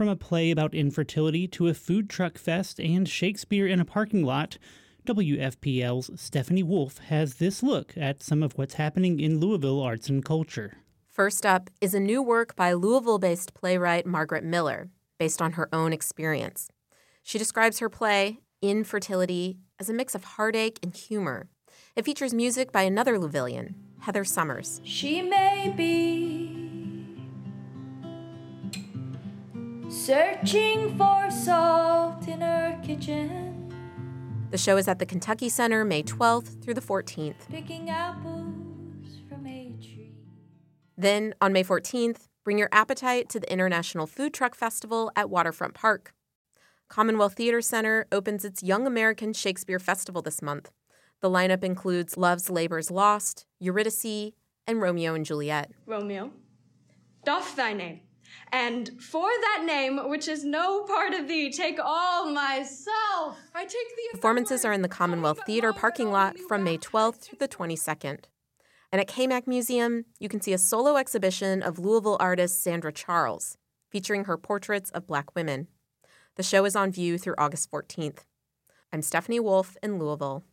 From a play about infertility to a food truck fest and Shakespeare in a parking lot, WFPL's Stephanie Wolf has this look at some of what's happening in Louisville arts and culture. First up is a new work by Louisville based playwright Margaret Miller, based on her own experience. She describes her play, Infertility, as a mix of heartache and humor. It features music by another Louisvillian, Heather Summers. She may be searching for salt in her kitchen, The show is at the Kentucky Center May 12th through the 14th. picking apples from a tree. Then, on May 14th, bring your appetite to the International Food Truck Festival at Waterfront Park. Commonwealth Theater Center opens its Young American Shakespeare Festival this month. The lineup includes Love's Labour's Lost, Eurydice, and Romeo and Juliet. Romeo, doff thy name, and for that name which is no part of thee, take all myself. I take thy Performances are in the Commonwealth Theater parking lot from May 12th through the 22nd. And at KMAC Museum, you can see a solo exhibition of Louisville artist Sandra Charles, featuring her portraits of black women. The show is on view through August 14th. I'm Stephanie Wolf in Louisville.